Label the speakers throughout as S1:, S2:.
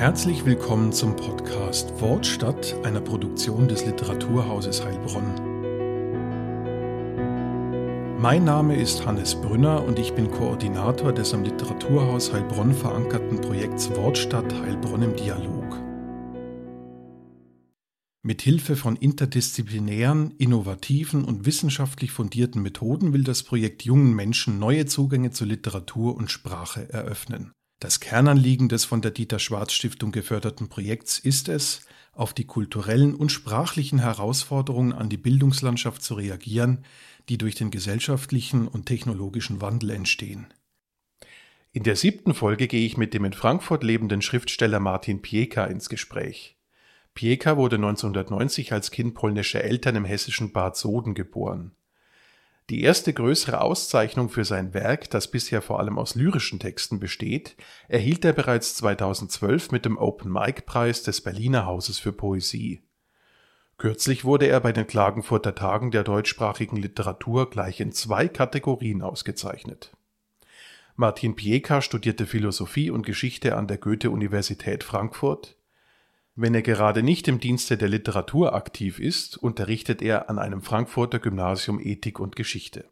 S1: Herzlich willkommen zum Podcast Wortstadt, einer Produktion des Literaturhauses Heilbronn. Mein Name ist Hannes Brünner und ich bin Koordinator des am Literaturhaus Heilbronn verankerten Projekts Wortstadt Heilbronn im Dialog. Mit Hilfe von interdisziplinären, innovativen und wissenschaftlich fundierten Methoden will das Projekt jungen Menschen neue Zugänge zu Literatur und Sprache eröffnen. Das Kernanliegen des von der Dieter Schwarz Stiftung geförderten Projekts ist es, auf die kulturellen und sprachlichen Herausforderungen an die Bildungslandschaft zu reagieren, die durch den gesellschaftlichen und technologischen Wandel entstehen. In der siebten Folge gehe ich mit dem in Frankfurt lebenden Schriftsteller Martin Pieka ins Gespräch. Pieka wurde 1990 als Kind polnischer Eltern im hessischen Bad Soden geboren. Die erste größere Auszeichnung für sein Werk, das bisher vor allem aus lyrischen Texten besteht, erhielt er bereits 2012 mit dem Open Mic Preis des Berliner Hauses für Poesie. Kürzlich wurde er bei den Klagenfurter Tagen der deutschsprachigen Literatur gleich in zwei Kategorien ausgezeichnet. Martin Pieka studierte Philosophie und Geschichte an der Goethe-Universität Frankfurt, wenn er gerade nicht im Dienste der Literatur aktiv ist, unterrichtet er an einem Frankfurter Gymnasium Ethik und Geschichte.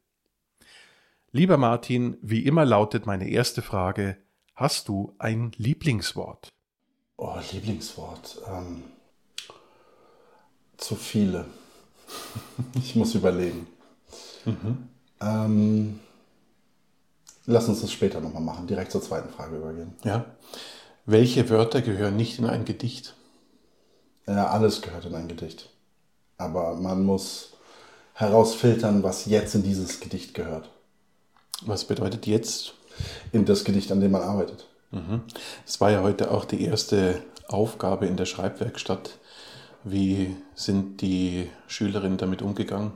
S1: Lieber Martin, wie immer lautet meine erste Frage, hast du ein Lieblingswort?
S2: Oh, Lieblingswort. Ähm, zu viele. ich muss überlegen. Mhm. Ähm, lass uns das später nochmal machen, direkt zur zweiten Frage übergehen.
S1: Ja. Welche Wörter gehören nicht in ein Gedicht?
S2: Ja, alles gehört in ein Gedicht. Aber man muss herausfiltern, was jetzt in dieses Gedicht gehört.
S1: Was bedeutet jetzt?
S2: In das Gedicht, an dem man arbeitet.
S1: Mhm. Das war ja heute auch die erste Aufgabe in der Schreibwerkstatt. Wie sind die Schülerinnen damit umgegangen?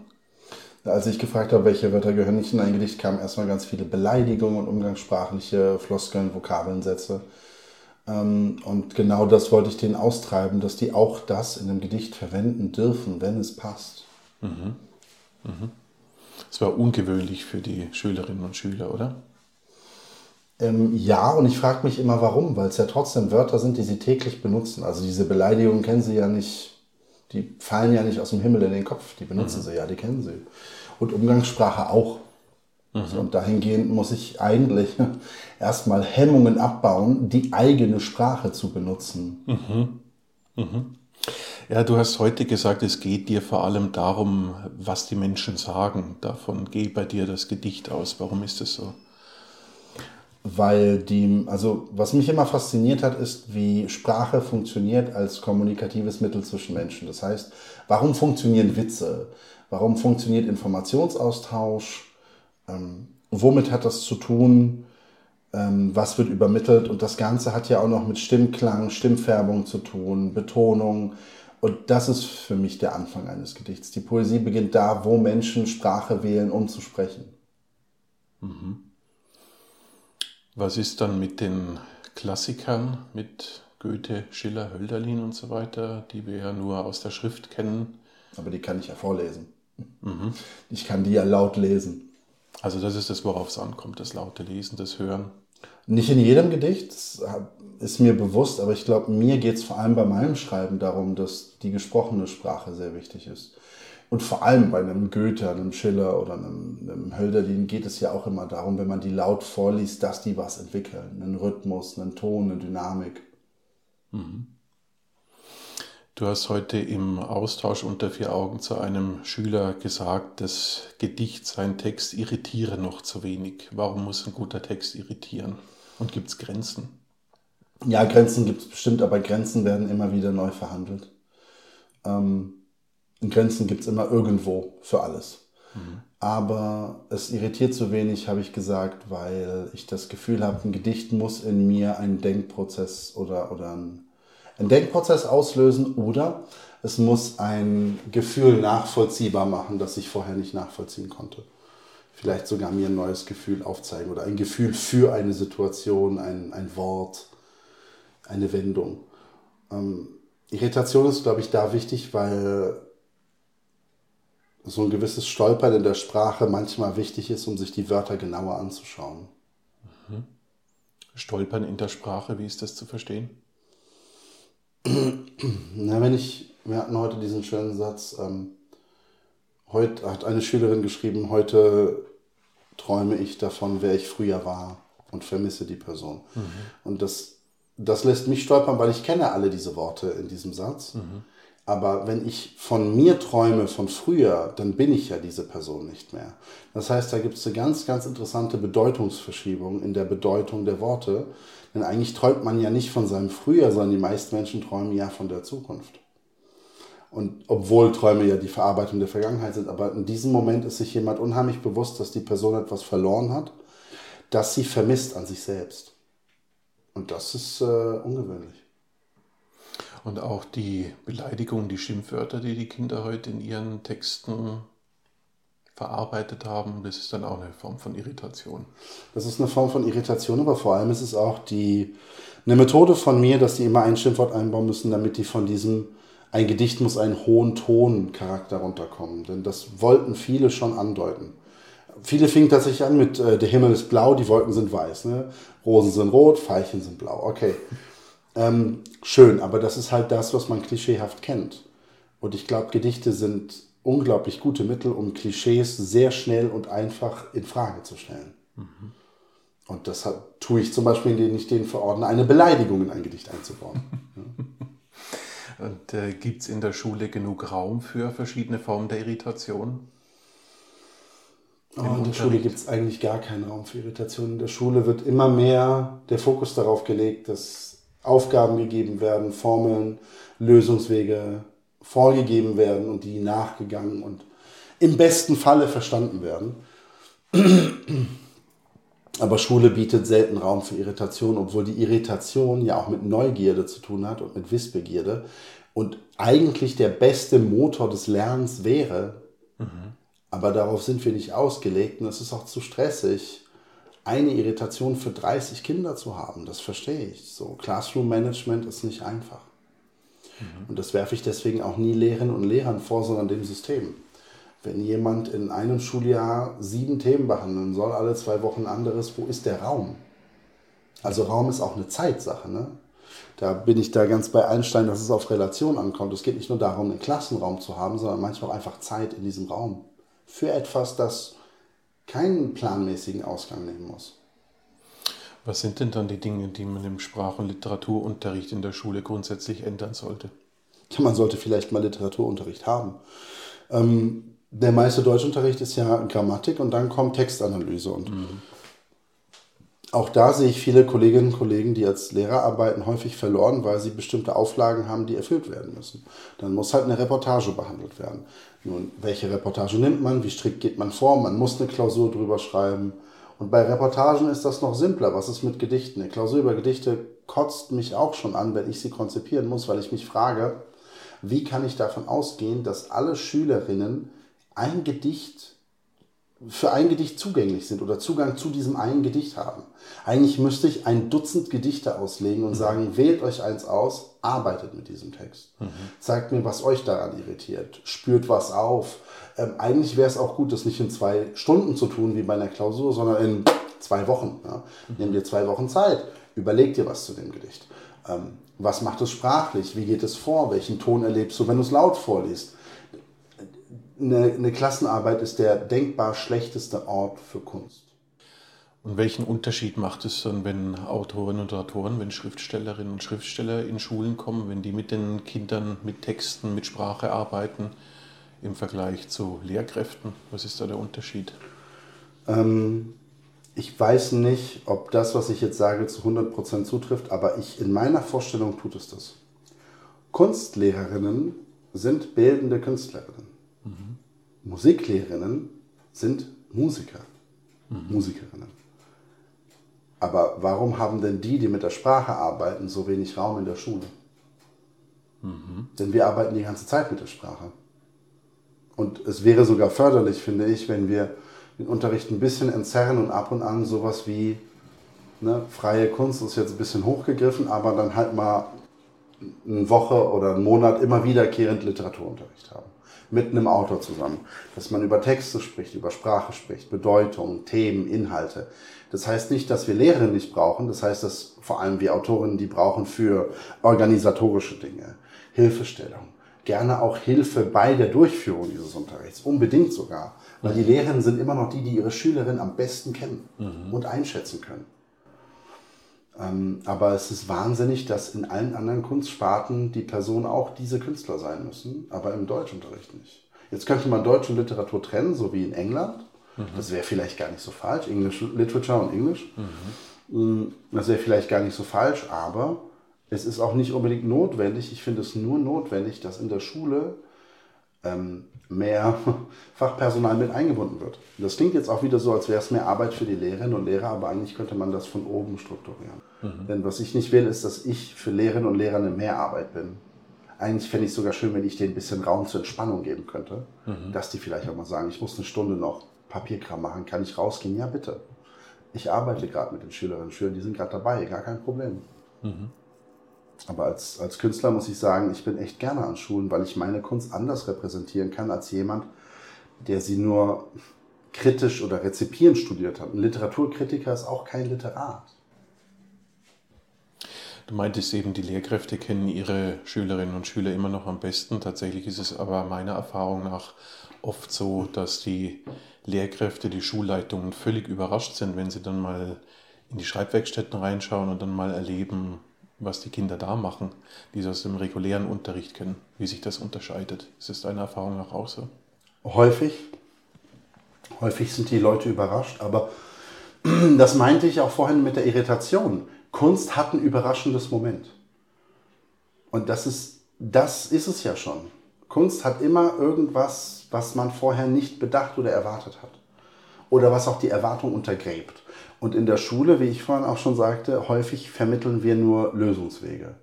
S2: Als ich gefragt habe, welche Wörter gehören nicht in ein Gedicht, kamen erstmal ganz viele Beleidigungen und umgangssprachliche Floskeln, Vokabeln, Sätze. Ähm, und genau das wollte ich denen austreiben, dass die auch das in einem Gedicht verwenden dürfen, wenn es passt. Mhm.
S1: Mhm. Das war ungewöhnlich für die Schülerinnen und Schüler, oder?
S2: Ähm, ja, und ich frage mich immer, warum, weil es ja trotzdem Wörter sind, die sie täglich benutzen. Also diese Beleidigungen kennen sie ja nicht, die fallen ja nicht aus dem Himmel in den Kopf, die benutzen mhm. sie ja, die kennen sie. Und Umgangssprache auch. Mhm. Und dahingehend muss ich eigentlich erstmal Hemmungen abbauen, die eigene Sprache zu benutzen.
S1: Mhm. Mhm. Ja, du hast heute gesagt, es geht dir vor allem darum, was die Menschen sagen. Davon geht bei dir das Gedicht aus. Warum ist das so?
S2: Weil die, also was mich immer fasziniert hat, ist, wie Sprache funktioniert als kommunikatives Mittel zwischen Menschen. Das heißt, warum funktionieren Witze? Warum funktioniert Informationsaustausch? Ähm, womit hat das zu tun? Ähm, was wird übermittelt? Und das Ganze hat ja auch noch mit Stimmklang, Stimmfärbung zu tun, Betonung. Und das ist für mich der Anfang eines Gedichts. Die Poesie beginnt da, wo Menschen Sprache wählen, um zu sprechen.
S1: Mhm. Was ist dann mit den Klassikern, mit Goethe, Schiller, Hölderlin und so weiter, die wir ja nur aus der Schrift kennen?
S2: Aber die kann ich ja vorlesen. Mhm. Ich kann die ja laut lesen.
S1: Also das ist das, worauf es ankommt, das laute Lesen, das Hören.
S2: Nicht in jedem Gedicht, das ist mir bewusst, aber ich glaube, mir geht es vor allem bei meinem Schreiben darum, dass die gesprochene Sprache sehr wichtig ist. Und vor allem bei einem Goethe, einem Schiller oder einem, einem Hölderlin geht es ja auch immer darum, wenn man die laut vorliest, dass die was entwickeln. Einen Rhythmus, einen Ton, eine Dynamik. Mhm.
S1: Du hast heute im Austausch unter vier Augen zu einem Schüler gesagt, das Gedicht, sein Text irritiere noch zu wenig. Warum muss ein guter Text irritieren? Und gibt es Grenzen?
S2: Ja, Grenzen gibt es bestimmt, aber Grenzen werden immer wieder neu verhandelt. Ähm, Grenzen gibt es immer irgendwo für alles. Mhm. Aber es irritiert zu wenig, habe ich gesagt, weil ich das Gefühl habe, ein Gedicht muss in mir einen Denkprozess oder, oder ein einen Denkprozess auslösen oder es muss ein Gefühl nachvollziehbar machen, das ich vorher nicht nachvollziehen konnte. Vielleicht sogar mir ein neues Gefühl aufzeigen oder ein Gefühl für eine Situation, ein, ein Wort, eine Wendung. Ähm, Irritation ist, glaube ich, da wichtig, weil so ein gewisses Stolpern in der Sprache manchmal wichtig ist, um sich die Wörter genauer anzuschauen.
S1: Mhm. Stolpern in der Sprache, wie ist das zu verstehen?
S2: Na, wenn ich, wir hatten heute diesen schönen Satz, ähm, heute hat eine Schülerin geschrieben, heute träume ich davon, wer ich früher war und vermisse die Person. Mhm. Und das, das lässt mich stolpern, weil ich kenne alle diese Worte in diesem Satz. Mhm. Aber wenn ich von mir träume, von früher, dann bin ich ja diese Person nicht mehr. Das heißt, da gibt es eine ganz, ganz interessante Bedeutungsverschiebung in der Bedeutung der Worte. Denn eigentlich träumt man ja nicht von seinem Früher, sondern die meisten Menschen träumen ja von der Zukunft. Und obwohl Träume ja die Verarbeitung der Vergangenheit sind, aber in diesem Moment ist sich jemand unheimlich bewusst, dass die Person etwas verloren hat, das sie vermisst an sich selbst. Und das ist äh, ungewöhnlich.
S1: Und auch die Beleidigungen, die Schimpfwörter, die die Kinder heute in ihren Texten verarbeitet haben, das ist dann auch eine Form von Irritation.
S2: Das ist eine Form von Irritation, aber vor allem ist es auch die, eine Methode von mir, dass die immer ein Schimpfwort einbauen müssen, damit die von diesem ein Gedicht muss einen hohen Ton-Charakter runterkommen. Denn das wollten viele schon andeuten. Viele fingen tatsächlich an mit äh, Der Himmel ist blau, die Wolken sind weiß. Ne? Rosen sind rot, Veilchen sind blau. Okay. Ähm, schön, aber das ist halt das, was man klischeehaft kennt. Und ich glaube, Gedichte sind unglaublich gute Mittel, um Klischees sehr schnell und einfach in Frage zu stellen. Mhm. Und deshalb tue ich zum Beispiel, indem ich denen verordne, eine Beleidigung in ein Gedicht einzubauen.
S1: Und äh, gibt es in der Schule genug Raum für verschiedene Formen der Irritation?
S2: Oh, in der Schule gibt es eigentlich gar keinen Raum für Irritation. In der Schule wird immer mehr der Fokus darauf gelegt, dass Aufgaben gegeben werden, Formeln, Lösungswege vorgegeben werden und die nachgegangen und im besten Falle verstanden werden. Aber Schule bietet selten Raum für Irritation, obwohl die Irritation ja auch mit Neugierde zu tun hat und mit Wissbegierde und eigentlich der beste Motor des Lernens wäre. Mhm. Aber darauf sind wir nicht ausgelegt und es ist auch zu stressig, eine Irritation für 30 Kinder zu haben. Das verstehe ich. So, Classroom Management ist nicht einfach. Mhm. Und das werfe ich deswegen auch nie Lehrerinnen und Lehrern vor, sondern dem System. Wenn jemand in einem Schuljahr sieben Themen behandeln soll, alle zwei Wochen anderes, wo ist der Raum? Also Raum ist auch eine Zeitsache. Ne? Da bin ich da ganz bei Einstein, dass es auf Relation ankommt. Es geht nicht nur darum, einen Klassenraum zu haben, sondern manchmal auch einfach Zeit in diesem Raum. Für etwas, das keinen planmäßigen Ausgang nehmen muss.
S1: Was sind denn dann die Dinge, die man im Sprach- und Literaturunterricht in der Schule grundsätzlich ändern sollte?
S2: Ja, man sollte vielleicht mal Literaturunterricht haben. Ähm, der meiste Deutschunterricht ist ja Grammatik und dann kommt Textanalyse. Und mhm. auch da sehe ich viele Kolleginnen und Kollegen, die als Lehrer arbeiten, häufig verloren, weil sie bestimmte Auflagen haben, die erfüllt werden müssen. Dann muss halt eine Reportage behandelt werden. Nun, welche Reportage nimmt man? Wie strikt geht man vor? Man muss eine Klausur drüber schreiben. Und bei Reportagen ist das noch simpler. Was ist mit Gedichten? Eine Klausur über Gedichte kotzt mich auch schon an, wenn ich sie konzipieren muss, weil ich mich frage, wie kann ich davon ausgehen, dass alle Schülerinnen ein Gedicht für ein Gedicht zugänglich sind oder Zugang zu diesem einen Gedicht haben. Eigentlich müsste ich ein Dutzend Gedichte auslegen und mhm. sagen, wählt euch eins aus, arbeitet mit diesem Text. Mhm. Zeigt mir, was euch daran irritiert, spürt was auf. Ähm, eigentlich wäre es auch gut, das nicht in zwei Stunden zu tun, wie bei einer Klausur, sondern in zwei Wochen. Ja. Mhm. Nimm dir zwei Wochen Zeit, überleg dir was zu dem Gedicht. Ähm, was macht es sprachlich? Wie geht es vor? Welchen Ton erlebst du, wenn du es laut vorliest? Eine, eine Klassenarbeit ist der denkbar schlechteste Ort für Kunst.
S1: Und welchen Unterschied macht es dann, wenn Autorinnen und Autoren, wenn Schriftstellerinnen und Schriftsteller in Schulen kommen, wenn die mit den Kindern, mit Texten, mit Sprache arbeiten, im Vergleich zu Lehrkräften? Was ist da der Unterschied?
S2: Ähm, ich weiß nicht, ob das, was ich jetzt sage, zu 100% zutrifft, aber ich, in meiner Vorstellung tut es das. Kunstlehrerinnen sind bildende Künstlerinnen. Musiklehrerinnen sind Musiker, mhm. Musikerinnen. Aber warum haben denn die, die mit der Sprache arbeiten, so wenig Raum in der Schule? Mhm. Denn wir arbeiten die ganze Zeit mit der Sprache. Und es wäre sogar förderlich, finde ich, wenn wir den Unterricht ein bisschen entzerren und ab und an sowas wie ne, freie Kunst ist jetzt ein bisschen hochgegriffen, aber dann halt mal eine Woche oder einen Monat immer wiederkehrend Literaturunterricht haben. Mit einem Autor zusammen. Dass man über Texte spricht, über Sprache spricht, Bedeutung, Themen, Inhalte. Das heißt nicht, dass wir Lehrerinnen nicht brauchen. Das heißt, dass vor allem wir Autorinnen die brauchen für organisatorische Dinge, Hilfestellung. Gerne auch Hilfe bei der Durchführung dieses Unterrichts. Unbedingt sogar. Weil die Lehrerinnen sind immer noch die, die ihre Schülerinnen am besten kennen mhm. und einschätzen können. Ähm, aber es ist wahnsinnig, dass in allen anderen Kunstsparten die Personen auch diese Künstler sein müssen, aber im Deutschunterricht nicht. Jetzt könnte man Deutsch und Literatur trennen, so wie in England. Mhm. Das wäre vielleicht gar nicht so falsch. English Literature und English. Mhm. Das wäre vielleicht gar nicht so falsch, aber es ist auch nicht unbedingt notwendig. Ich finde es nur notwendig, dass in der Schule ähm, mehr Fachpersonal mit eingebunden wird. Das klingt jetzt auch wieder so, als wäre es mehr Arbeit für die Lehrerinnen und Lehrer, aber eigentlich könnte man das von oben strukturieren. Mhm. Denn was ich nicht will, ist, dass ich für Lehrerinnen und Lehrer eine Mehrarbeit bin. Eigentlich fände ich es sogar schön, wenn ich denen ein bisschen Raum zur Entspannung geben könnte, mhm. dass die vielleicht auch mal sagen, ich muss eine Stunde noch Papierkram machen, kann ich rausgehen? Ja, bitte. Ich arbeite gerade mit den Schülerinnen und Schülern, die sind gerade dabei, gar kein Problem. Mhm. Aber als, als Künstler muss ich sagen, ich bin echt gerne an Schulen, weil ich meine Kunst anders repräsentieren kann als jemand, der sie nur kritisch oder rezipierend studiert hat. Ein Literaturkritiker ist auch kein Literat.
S1: Du meintest eben, die Lehrkräfte kennen ihre Schülerinnen und Schüler immer noch am besten. Tatsächlich ist es aber meiner Erfahrung nach oft so, dass die Lehrkräfte, die Schulleitungen völlig überrascht sind, wenn sie dann mal in die Schreibwerkstätten reinschauen und dann mal erleben, was die Kinder da machen, die sie aus dem regulären Unterricht kennen, wie sich das unterscheidet. Ist das deiner Erfahrung nach auch so?
S2: Häufig. Häufig sind die Leute überrascht, aber das meinte ich auch vorhin mit der Irritation. Kunst hat ein überraschendes Moment. Und das ist, das ist es ja schon. Kunst hat immer irgendwas, was man vorher nicht bedacht oder erwartet hat. Oder was auch die Erwartung untergräbt. Und in der Schule, wie ich vorhin auch schon sagte, häufig vermitteln wir nur Lösungswege.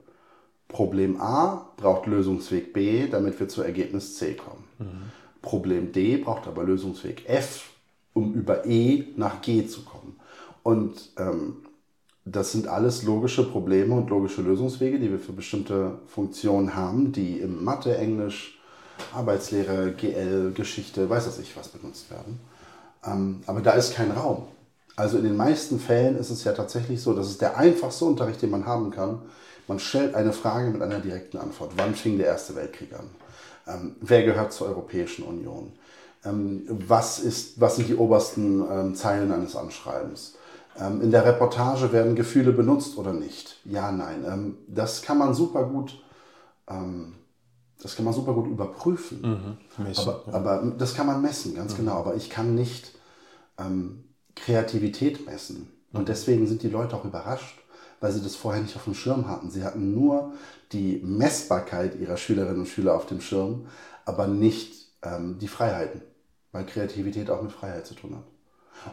S2: Problem A braucht Lösungsweg B, damit wir zu Ergebnis C kommen. Mhm. Problem D braucht aber Lösungsweg F, um über E nach G zu kommen. Und ähm, das sind alles logische Probleme und logische Lösungswege, die wir für bestimmte Funktionen haben, die im Mathe, Englisch, Arbeitslehre, GL, Geschichte, weiß das ich was benutzt werden. Ähm, aber da ist kein Raum. Also in den meisten Fällen ist es ja tatsächlich so, dass es der einfachste Unterricht, den man haben kann. Man stellt eine Frage mit einer direkten Antwort. Wann fing der Erste Weltkrieg an? Ähm, wer gehört zur Europäischen Union? Ähm, was, ist, was sind die obersten ähm, Zeilen eines Anschreibens? Ähm, in der Reportage werden Gefühle benutzt oder nicht? Ja, nein. Ähm, das kann man super gut, ähm, das kann man super gut überprüfen. Mhm. Messen, aber, ja. aber, das kann man messen, ganz mhm. genau. Aber ich kann nicht Kreativität messen. Und deswegen sind die Leute auch überrascht, weil sie das vorher nicht auf dem Schirm hatten. Sie hatten nur die Messbarkeit ihrer Schülerinnen und Schüler auf dem Schirm, aber nicht ähm, die Freiheiten, weil Kreativität auch mit Freiheit zu tun hat.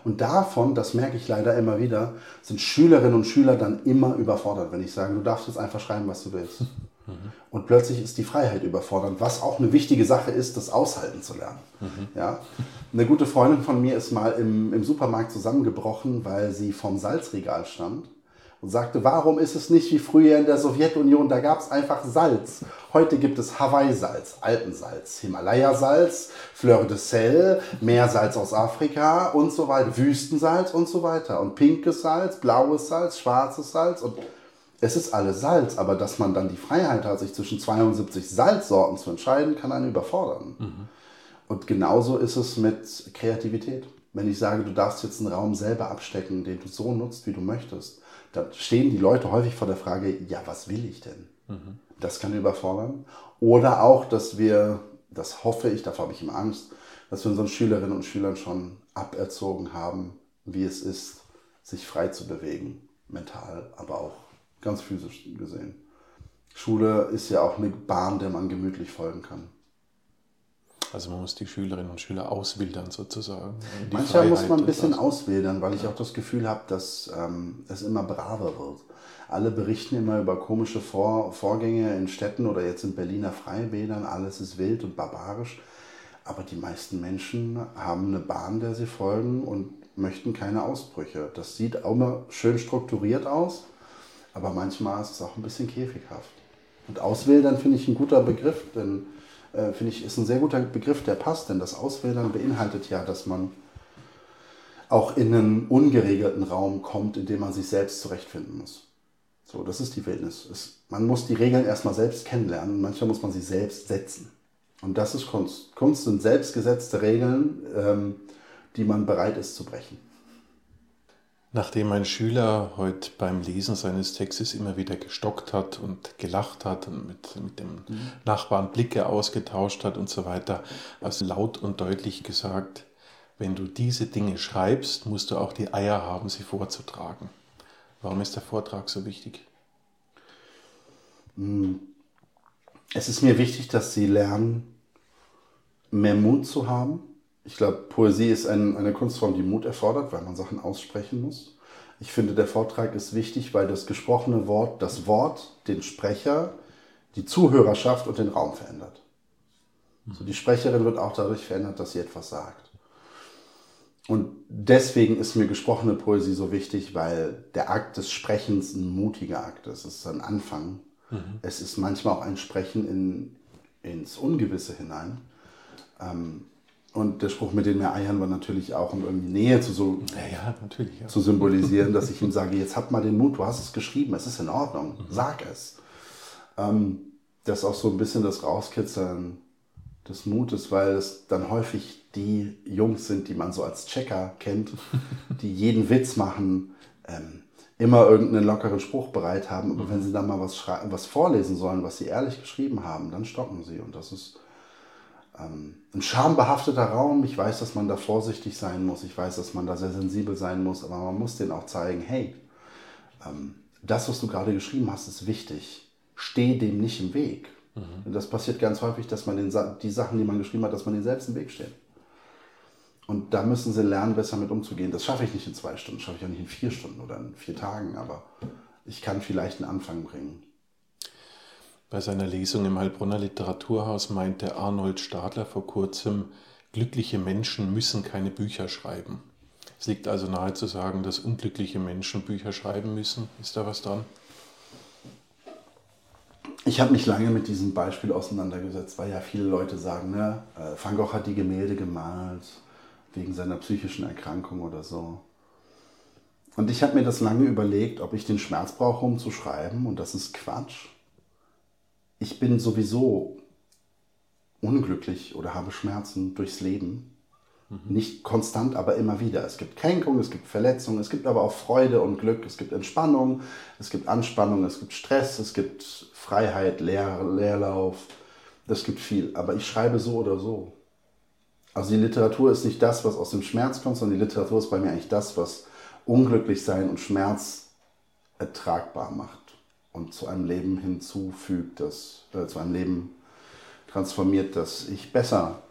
S2: Und davon, das merke ich leider immer wieder, sind Schülerinnen und Schüler dann immer überfordert, wenn ich sage, du darfst jetzt einfach schreiben, was du willst. Mhm. Und plötzlich ist die Freiheit überfordernd, was auch eine wichtige Sache ist, das aushalten zu lernen. Mhm. Ja? Eine gute Freundin von mir ist mal im, im Supermarkt zusammengebrochen, weil sie vom Salzregal stand und sagte, warum ist es nicht wie früher in der Sowjetunion, da gab es einfach Salz. Heute gibt es Hawaii-Salz, Alpensalz, Himalaya-Salz, Fleur de Sel, Meersalz aus Afrika und so weiter, Wüstensalz und so weiter. Und pinkes Salz, blaues Salz, schwarzes Salz und es ist alles Salz, aber dass man dann die Freiheit hat, sich zwischen 72 Salzsorten zu entscheiden, kann einen überfordern. Mhm. Und genauso ist es mit Kreativität. Wenn ich sage, du darfst jetzt einen Raum selber abstecken, den du so nutzt, wie du möchtest, dann stehen die Leute häufig vor der Frage, ja, was will ich denn? Mhm. Das kann überfordern. Oder auch, dass wir, das hoffe ich, davor habe ich immer Angst, dass wir unseren Schülerinnen und Schülern schon aberzogen haben, wie es ist, sich frei zu bewegen, mental, aber auch ganz physisch gesehen. Schule ist ja auch eine Bahn, der man gemütlich folgen kann.
S1: Also man muss die Schülerinnen und Schüler auswildern sozusagen.
S2: Manchmal muss man ein bisschen auswildern, weil ich auch das Gefühl habe, dass ähm, es immer braver wird. Alle berichten immer über komische Vor Vorgänge in Städten oder jetzt in Berliner Freibädern. Alles ist wild und barbarisch. Aber die meisten Menschen haben eine Bahn, der sie folgen und möchten keine Ausbrüche. Das sieht auch immer schön strukturiert aus, aber manchmal ist es auch ein bisschen käfighaft. Und Auswählern finde ich ein guter Begriff, denn äh, finde ich, ist ein sehr guter Begriff, der passt, denn das Auswählern beinhaltet ja, dass man auch in einen ungeregelten Raum kommt, in dem man sich selbst zurechtfinden muss. So, das ist die Wildnis. Es, man muss die Regeln erstmal selbst kennenlernen. Manchmal muss man sie selbst setzen. Und das ist Kunst. Kunst sind selbstgesetzte Regeln, ähm, die man bereit ist zu brechen.
S1: Nachdem ein Schüler heute beim Lesen seines Textes immer wieder gestockt hat und gelacht hat und mit, mit dem mhm. Nachbarn Blicke ausgetauscht hat und so weiter, hast du laut und deutlich gesagt, wenn du diese Dinge schreibst, musst du auch die Eier haben, sie vorzutragen. Warum ist der Vortrag so wichtig?
S2: Hm. Es ist mir wichtig, dass sie lernen, mehr Mut zu haben. Ich glaube, Poesie ist ein, eine Kunstform, die Mut erfordert, weil man Sachen aussprechen muss. Ich finde, der Vortrag ist wichtig, weil das gesprochene Wort, das Wort, den Sprecher, die Zuhörerschaft und den Raum verändert. Also die Sprecherin wird auch dadurch verändert, dass sie etwas sagt. Und deswegen ist mir gesprochene Poesie so wichtig, weil der Akt des Sprechens ein mutiger Akt ist. Es ist ein Anfang. Mhm. Es ist manchmal auch ein Sprechen in, ins Ungewisse hinein. Ähm, und der Spruch mit den mehr Eiern war natürlich auch, um irgendwie Nähe zu, so,
S1: ja, ja,
S2: zu symbolisieren, dass ich ihm sage, jetzt hab mal den Mut, du hast es geschrieben, es ist in Ordnung, mhm. sag es. Ähm, das ist auch so ein bisschen das Rauskitzeln des Mutes, weil es dann häufig die Jungs sind, die man so als Checker kennt, die jeden Witz machen, ähm, immer irgendeinen lockeren Spruch bereit haben, aber mhm. wenn sie dann mal was, was vorlesen sollen, was sie ehrlich geschrieben haben, dann stocken sie. Und das ist ein schambehafteter Raum. Ich weiß, dass man da vorsichtig sein muss, ich weiß, dass man da sehr sensibel sein muss, aber man muss denen auch zeigen, hey, ähm, das, was du gerade geschrieben hast, ist wichtig. Steh dem nicht im Weg. Mhm. Das passiert ganz häufig, dass man den, die Sachen, die man geschrieben hat, dass man denen selbst im Weg steht. Und da müssen sie lernen, besser mit umzugehen. Das schaffe ich nicht in zwei Stunden, schaffe ich auch nicht in vier Stunden oder in vier Tagen, aber ich kann vielleicht einen Anfang bringen.
S1: Bei seiner Lesung im Heilbronner Literaturhaus meinte Arnold Stadler vor kurzem, glückliche Menschen müssen keine Bücher schreiben. Es liegt also nahe zu sagen, dass unglückliche Menschen Bücher schreiben müssen. Ist da was dran?
S2: Ich habe mich lange mit diesem Beispiel auseinandergesetzt, weil ja viele Leute sagen, ne, äh, Van Gogh hat die Gemälde gemalt wegen seiner psychischen Erkrankung oder so. Und ich habe mir das lange überlegt, ob ich den Schmerz brauche, um zu schreiben. Und das ist Quatsch. Ich bin sowieso unglücklich oder habe Schmerzen durchs Leben. Mhm. Nicht konstant, aber immer wieder. Es gibt Kränkungen, es gibt Verletzungen, es gibt aber auch Freude und Glück, es gibt Entspannung, es gibt Anspannung, es gibt Stress, es gibt Freiheit, Leer, Leerlauf. Es gibt viel. Aber ich schreibe so oder so. Also die Literatur ist nicht das, was aus dem Schmerz kommt, sondern die Literatur ist bei mir eigentlich das, was unglücklich sein und Schmerz ertragbar macht und zu einem Leben hinzufügt, das äh, zu einem Leben transformiert, das ich besser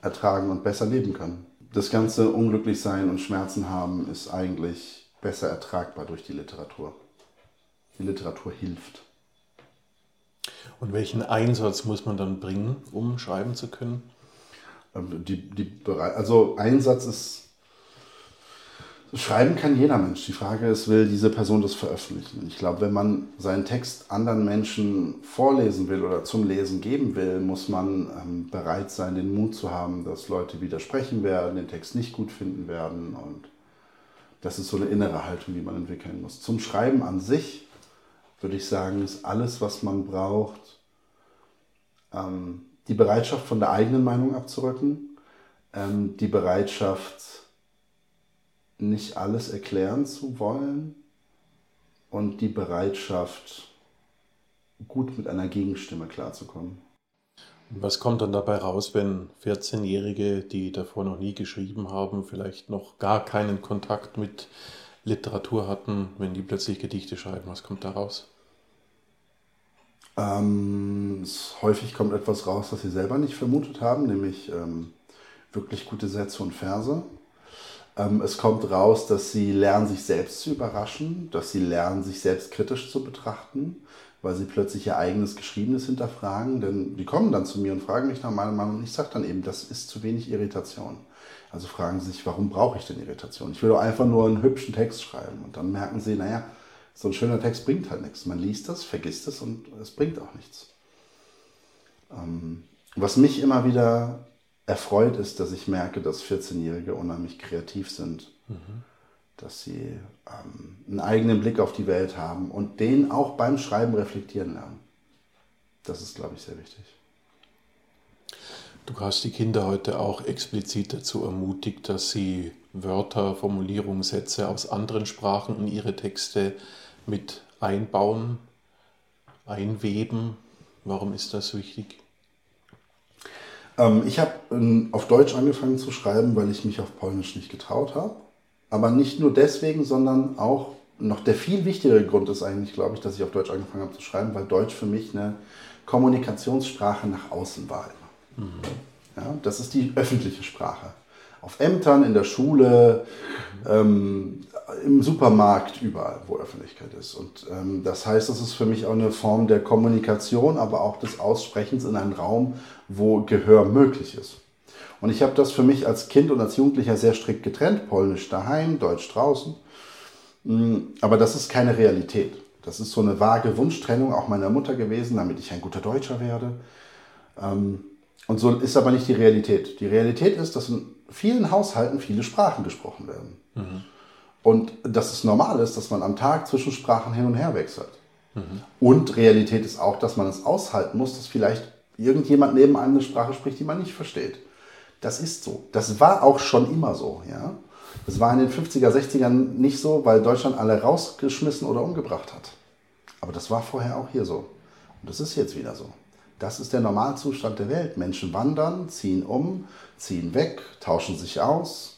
S2: ertragen und besser leben kann. Das ganze Unglücklichsein und Schmerzen haben ist eigentlich besser ertragbar durch die Literatur. Die Literatur hilft.
S1: Und welchen Einsatz muss man dann bringen, um schreiben zu können?
S2: Ähm, die, die, also Einsatz ist Schreiben kann jeder Mensch. Die Frage ist, will diese Person das veröffentlichen? Ich glaube, wenn man seinen Text anderen Menschen vorlesen will oder zum Lesen geben will, muss man ähm, bereit sein, den Mut zu haben, dass Leute widersprechen werden, den Text nicht gut finden werden. Und das ist so eine innere Haltung, die man entwickeln muss. Zum Schreiben an sich würde ich sagen, ist alles, was man braucht, ähm, die Bereitschaft von der eigenen Meinung abzurücken, ähm, die Bereitschaft, nicht alles erklären zu wollen und die Bereitschaft, gut mit einer Gegenstimme klarzukommen.
S1: Was kommt dann dabei raus, wenn 14-Jährige, die davor noch nie geschrieben haben, vielleicht noch gar keinen Kontakt mit Literatur hatten, wenn die plötzlich Gedichte schreiben? Was kommt da raus?
S2: Ähm, häufig kommt etwas raus, was sie selber nicht vermutet haben, nämlich ähm, wirklich gute Sätze und Verse. Ähm, es kommt raus, dass sie lernen, sich selbst zu überraschen, dass sie lernen, sich selbst kritisch zu betrachten, weil sie plötzlich ihr eigenes Geschriebenes hinterfragen. Denn die kommen dann zu mir und fragen mich nach meiner Meinung und ich sage dann eben, das ist zu wenig Irritation. Also fragen sie sich, warum brauche ich denn Irritation? Ich will doch einfach nur einen hübschen Text schreiben. Und dann merken sie, naja, So ein schöner Text bringt halt nichts. Man liest das, vergisst es und es bringt auch nichts. Ähm, was mich immer wieder erfreut, ist, dass ich merke, dass 14-Jährige unheimlich kreativ sind. Mhm. Dass sie ähm, einen eigenen Blick auf die Welt haben und den auch beim Schreiben reflektieren lernen. Das ist, glaube ich, sehr wichtig.
S1: Du hast die Kinder heute auch explizit dazu ermutigt, dass sie Wörter, Formulierungen, Sätze aus anderen Sprachen in ihre Texte mit einbauen, einweben. Warum ist das wichtig?
S2: Ähm, ich habe ähm, auf Deutsch angefangen zu schreiben, weil ich mich auf Polnisch nicht getraut habe. Aber nicht nur deswegen, sondern auch noch der viel wichtigere Grund ist eigentlich, glaube ich, dass ich auf Deutsch angefangen habe zu schreiben, weil Deutsch für mich eine Kommunikationssprache nach außen war. Mhm. Ja, das ist die öffentliche Sprache. Auf Ämtern, in der Schule, ähm, im Supermarkt, überall, wo Öffentlichkeit ist. Und ähm, das heißt, das ist für mich auch eine Form der Kommunikation, aber auch des Aussprechens in einem Raum, wo Gehör möglich ist. Und ich habe das für mich als Kind und als Jugendlicher sehr strikt getrennt, Polnisch daheim, Deutsch draußen. Mm, aber das ist keine Realität. Das ist so eine vage Wunschtrennung auch meiner Mutter gewesen, damit ich ein guter Deutscher werde. Ähm, und so ist aber nicht die Realität. Die Realität ist, dass in vielen Haushalten viele Sprachen gesprochen werden. Mhm. Und dass es normal ist, dass man am Tag zwischen Sprachen hin und her wechselt. Mhm. Und Realität ist auch, dass man es aushalten muss, dass vielleicht irgendjemand neben einem eine Sprache spricht, die man nicht versteht. Das ist so. Das war auch schon immer so. Ja? Das war in den 50er, 60ern nicht so, weil Deutschland alle rausgeschmissen oder umgebracht hat. Aber das war vorher auch hier so. Und das ist jetzt wieder so. Das ist der Normalzustand der Welt. Menschen wandern, ziehen um, ziehen weg, tauschen sich aus.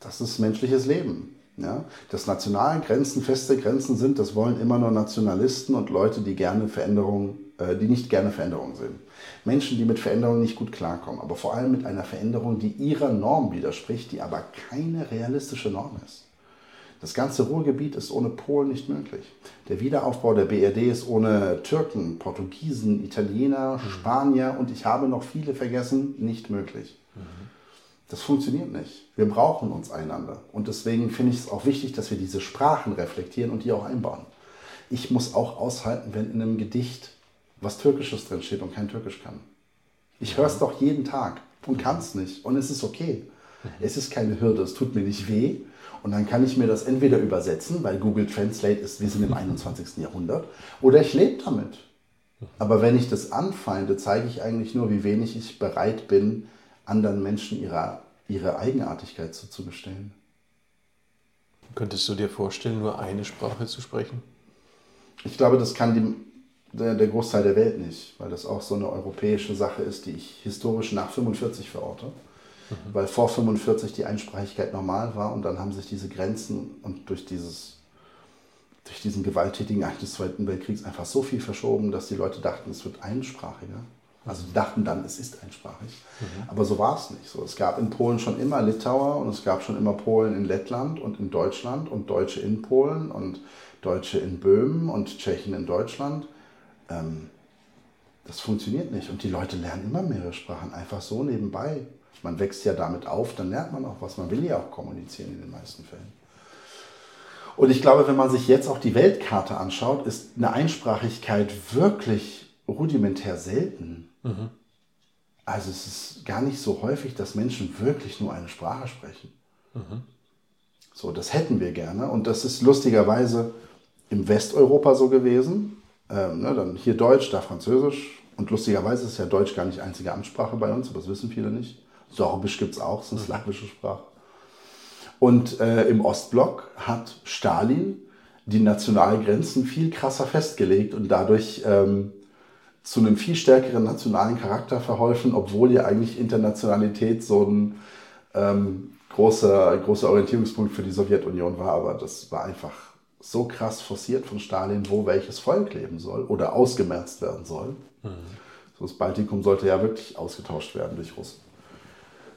S2: Das ist menschliches Leben. Ja? Dass nationale Grenzen feste Grenzen sind, das wollen immer nur Nationalisten und Leute, die gerne Veränderungen, äh, die nicht gerne Veränderungen sehen. Menschen, die mit Veränderungen nicht gut klarkommen, aber vor allem mit einer Veränderung, die ihrer Norm widerspricht, die aber keine realistische Norm ist. Das ganze Ruhrgebiet ist ohne Polen nicht möglich. Der Wiederaufbau der BRD ist ohne Türken, Portugiesen, Italiener. Spanier und ich habe noch viele vergessen, nicht möglich. Mhm. Das funktioniert nicht. Wir brauchen uns einander. Und deswegen finde ich es auch wichtig, dass wir diese Sprachen reflektieren und die auch einbauen. Ich muss auch aushalten, wenn in einem Gedicht was Türkisches drin steht und kein Türkisch kann. Ich höre es doch jeden Tag und kann es nicht. Und es ist okay. Mhm. Es ist keine Hürde, es tut mir nicht weh. Und dann kann ich mir das entweder übersetzen, weil Google Translate ist, wir sind im 21. Jahrhundert, oder ich lebe damit. Aber wenn ich das anfeinde, zeige ich eigentlich nur, wie wenig ich bereit bin, anderen Menschen ihre, ihre Eigenartigkeit zuzugestehen.
S1: Könntest du dir vorstellen, nur eine Sprache zu sprechen?
S2: Ich glaube, das kann die, der, der Großteil der Welt nicht, weil das auch so eine europäische Sache ist, die ich historisch nach 45 verorte mhm. weil vor 45 die Einsprachigkeit normal war und dann haben sich diese Grenzen und durch dieses durch diesen gewalttätigen Akt des Zweiten Weltkriegs einfach so viel verschoben, dass die Leute dachten, es wird einsprachiger. Also die dachten dann, es ist einsprachig. Mhm. Aber so war es nicht. So, es gab in Polen schon immer Litauer und es gab schon immer Polen in Lettland und in Deutschland und Deutsche in Polen und Deutsche in Böhmen und Tschechen in Deutschland. Ähm, das funktioniert nicht. Und die Leute lernen immer mehrere Sprachen, einfach so nebenbei man wächst ja damit auf, dann lernt man auch was. Man will ja auch kommunizieren in den meisten Fällen. Und ich glaube, wenn man sich jetzt auch die Weltkarte anschaut, ist eine Einsprachigkeit wirklich rudimentär selten. Mhm. Also es ist gar nicht so häufig, dass Menschen wirklich nur eine Sprache sprechen. Mhm. So, das hätten wir gerne. Und das ist lustigerweise im Westeuropa so gewesen. Ähm, ne, dann hier Deutsch, da Französisch. Und lustigerweise ist ja Deutsch gar nicht einzige Amtssprache bei uns, aber das wissen viele nicht. Sorbisch gibt es auch, so eine mhm. slawische Sprache. Und äh, im Ostblock hat Stalin die Nationalgrenzen viel krasser festgelegt und dadurch ähm, zu einem viel stärkeren nationalen Charakter verholfen, obwohl ja eigentlich Internationalität so ein ähm, großer, großer Orientierungspunkt für die Sowjetunion war. Aber das war einfach so krass forciert von Stalin, wo welches Volk leben soll oder ausgemerzt werden soll. Mhm. So das Baltikum sollte ja wirklich ausgetauscht werden durch Russen.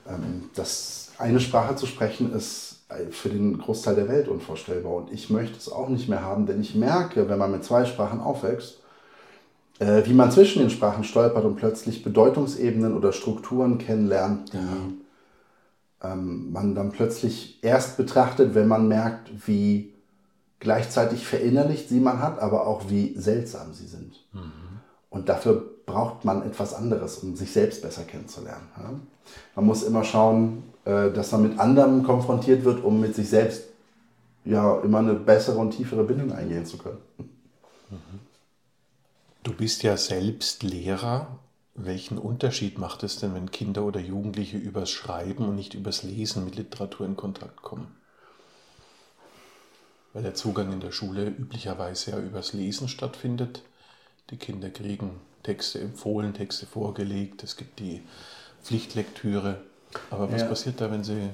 S2: Ähm, das eine Sprache zu sprechen ist für den Großteil der Welt unvorstellbar. Und ich möchte es auch nicht mehr haben, denn ich merke, wenn man mit zwei Sprachen aufwächst, äh, wie man zwischen den Sprachen stolpert und plötzlich Bedeutungsebenen oder Strukturen kennenlernt, die ja. ähm, man dann plötzlich erst betrachtet, wenn man merkt, wie gleichzeitig verinnerlicht, sie man hat, aber auch wie seltsam sie sind. Mhm. Und dafür braucht man etwas anderes, um sich selbst besser kennenzulernen. Ja? Man muss immer schauen, äh, dass man mit anderen konfrontiert wird, um mit sich selbst ja immer eine bessere und tiefere Bindung eingehen zu können.
S1: Mhm. Du bist ja selbst Lehrer. Welchen Unterschied macht es denn, wenn Kinder oder Jugendliche übers Schreiben und nicht übers Lesen mit Literatur in Kontakt kommen? Weil der Zugang in der Schule üblicherweise ja übers Lesen stattfindet. Die Kinder kriegen Texte empfohlen, Texte vorgelegt, es gibt die Pflichtlektüre. Aber was ja. passiert da, wenn sie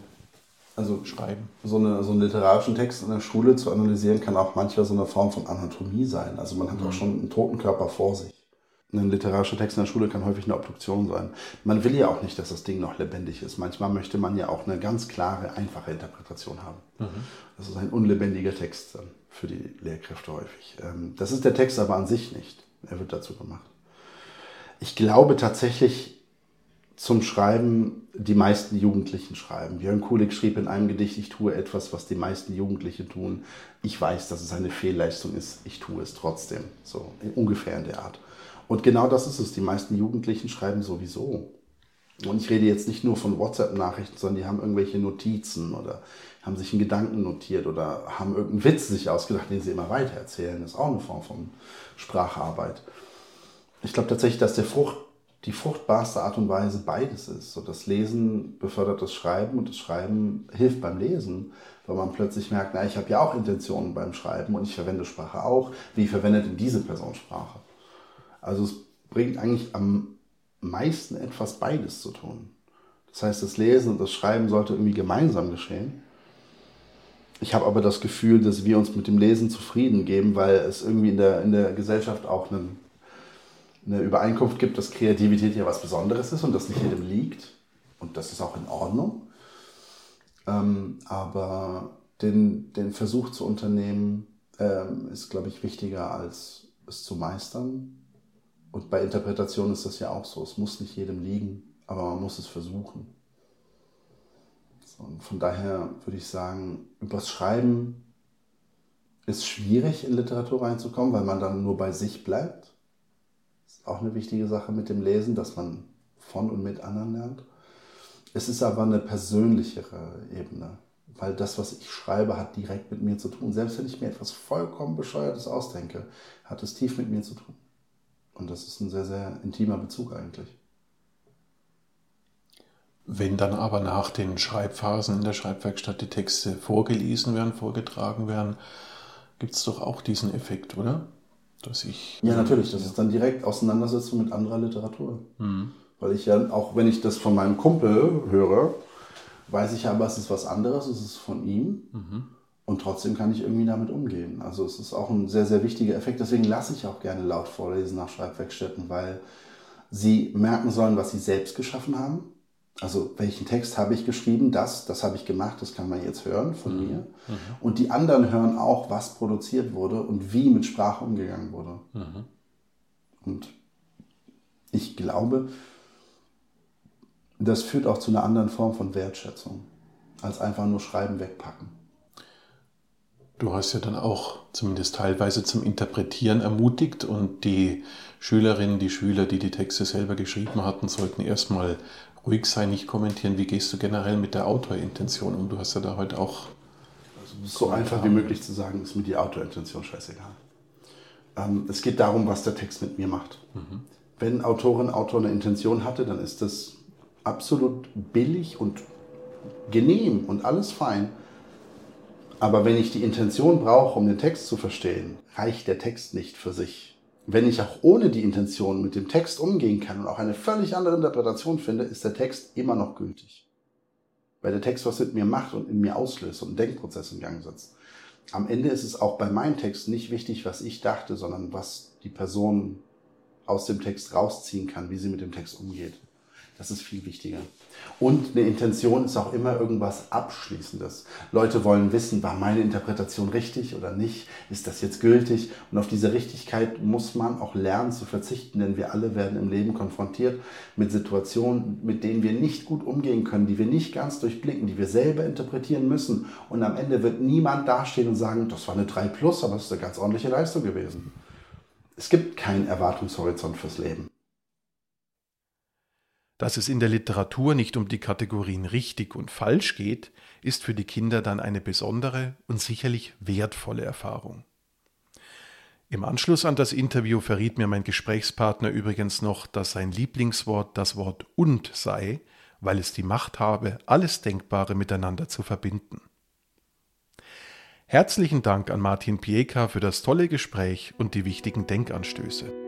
S1: also schreiben?
S2: So, eine, so einen literarischen Text in der Schule zu analysieren, kann auch manchmal so eine Form von Anatomie sein. Also man hat mhm. auch schon einen toten Körper vor sich. Ein literarischer Text in der Schule kann häufig eine Obduktion sein. Man will ja auch nicht, dass das Ding noch lebendig ist. Manchmal möchte man ja auch eine ganz klare, einfache Interpretation haben. Mhm. Das ist ein unlebendiger Text dann für die Lehrkräfte häufig. Ähm, das ist der Text aber an sich nicht. Er wird dazu gemacht. Ich glaube tatsächlich zum Schreiben, die meisten Jugendlichen schreiben. Björn Kulik schrieb in einem Gedicht, ich tue etwas, was die meisten Jugendlichen tun. Ich weiß, dass es eine Fehlleistung ist, ich tue es trotzdem. So ungefähr in der Art. Und genau das ist es. Die meisten Jugendlichen schreiben sowieso. Und ich rede jetzt nicht nur von WhatsApp-Nachrichten, sondern die haben irgendwelche Notizen oder haben sich einen Gedanken notiert oder haben irgendeinen Witz sich ausgedacht, den sie immer weiter erzählen. Das ist auch eine Form von Spracharbeit. Ich glaube tatsächlich, dass der Frucht, die fruchtbarste Art und Weise beides ist. So das Lesen befördert das Schreiben und das Schreiben hilft beim Lesen, weil man plötzlich merkt, na, ich habe ja auch Intentionen beim Schreiben und ich verwende Sprache auch. Wie verwendet denn diese Person Sprache? Also es bringt eigentlich am meisten etwas beides zu tun. Das heißt, das Lesen und das Schreiben sollte irgendwie gemeinsam geschehen. Ich habe aber das Gefühl, dass wir uns mit dem Lesen zufrieden geben, weil es irgendwie in der, in der Gesellschaft auch einen eine Übereinkunft gibt, dass Kreativität ja was Besonderes ist und das nicht jedem liegt. Und das ist auch in Ordnung. Ähm, aber den, den Versuch zu unternehmen, ähm, ist, glaube ich, wichtiger, als es zu meistern. Und bei Interpretation ist das ja auch so. Es muss nicht jedem liegen, aber man muss es versuchen. So, und von daher würde ich sagen, übers Schreiben ist schwierig, in Literatur reinzukommen, weil man dann nur bei sich bleibt auch eine wichtige Sache mit dem Lesen, dass man von und mit anderen lernt. Es ist aber eine persönlichere Ebene, weil das, was ich schreibe, hat direkt mit mir zu tun. Selbst wenn ich mir etwas vollkommen Bescheuertes ausdenke, hat es tief mit mir zu tun. Und das ist ein sehr, sehr intimer Bezug eigentlich.
S1: Wenn dann aber nach den Schreibphasen in der Schreibwerkstatt die Texte vorgelesen werden, vorgetragen werden, gibt es doch auch diesen Effekt, oder?
S2: Dass ich. Ja, natürlich. Das ja. ist dann direkt Auseinandersetzung mit anderer Literatur. Mhm. Weil ich ja, auch wenn ich das von meinem Kumpel höre, weiß ich aber, es ist was anderes, es ist von ihm. Mhm. Und trotzdem kann ich irgendwie damit umgehen. Also es ist auch ein sehr, sehr wichtiger Effekt. Deswegen lasse ich auch gerne laut vorlesen nach Schreibwerkstätten, weil sie merken sollen, was sie selbst geschaffen haben also welchen Text habe ich geschrieben, das, das habe ich gemacht, das kann man jetzt hören von mhm. mir. Mhm. Und die anderen hören auch, was produziert wurde und wie mit Sprache umgegangen wurde. Mhm. Und ich glaube, das führt auch zu einer anderen Form von Wertschätzung, als einfach nur Schreiben wegpacken.
S1: Du hast ja dann auch zumindest teilweise zum Interpretieren ermutigt und die Schülerinnen, die Schüler, die die Texte selber geschrieben hatten, sollten erstmal ruhig sein, nicht kommentieren. Wie gehst du generell mit der Autorintention um? Du hast ja da heute auch.
S2: Also so einfach wie möglich zu sagen, ist mir die Autorintention scheißegal. Ähm, es geht darum, was der Text mit mir macht. Mhm. Wenn Autorin, Autor eine Intention hatte, dann ist das absolut billig und genehm und alles fein. Aber wenn ich die Intention brauche, um den Text zu verstehen, reicht der Text nicht für sich wenn ich auch ohne die Intention mit dem Text umgehen kann und auch eine völlig andere Interpretation finde, ist der Text immer noch gültig. Weil der Text was mit mir macht und in mir auslöst und einen Denkprozess in Gang setzt. Am Ende ist es auch bei meinem Text nicht wichtig, was ich dachte, sondern was die Person aus dem Text rausziehen kann, wie sie mit dem Text umgeht. Das ist viel wichtiger. Und eine Intention ist auch immer irgendwas Abschließendes. Leute wollen wissen, war meine Interpretation richtig oder nicht? Ist das jetzt gültig? Und auf diese Richtigkeit muss man auch lernen zu verzichten, denn wir alle werden im Leben konfrontiert mit Situationen, mit denen wir nicht gut umgehen können, die wir nicht ganz durchblicken, die wir selber interpretieren müssen. Und am Ende wird niemand dastehen und sagen, das war eine 3 Plus, aber das ist eine ganz ordentliche Leistung gewesen. Es gibt keinen Erwartungshorizont fürs Leben.
S1: Dass es in der Literatur nicht um die Kategorien richtig und falsch geht, ist für die Kinder dann eine besondere und sicherlich wertvolle Erfahrung. Im Anschluss an das Interview verriet mir mein Gesprächspartner übrigens noch, dass sein Lieblingswort das Wort und sei, weil es die Macht habe, alles Denkbare miteinander zu verbinden. Herzlichen Dank an Martin Pieka für das tolle Gespräch und die wichtigen Denkanstöße.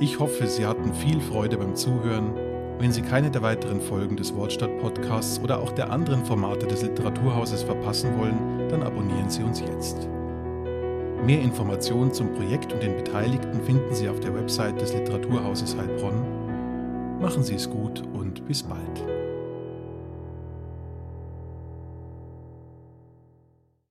S1: Ich hoffe, Sie hatten viel Freude beim Zuhören. Wenn Sie keine der weiteren Folgen des Wortstadt-Podcasts oder auch der anderen Formate des Literaturhauses verpassen wollen, dann abonnieren Sie uns jetzt. Mehr Informationen zum Projekt und den Beteiligten finden Sie auf der Website des Literaturhauses Heilbronn. Machen Sie es gut und bis bald.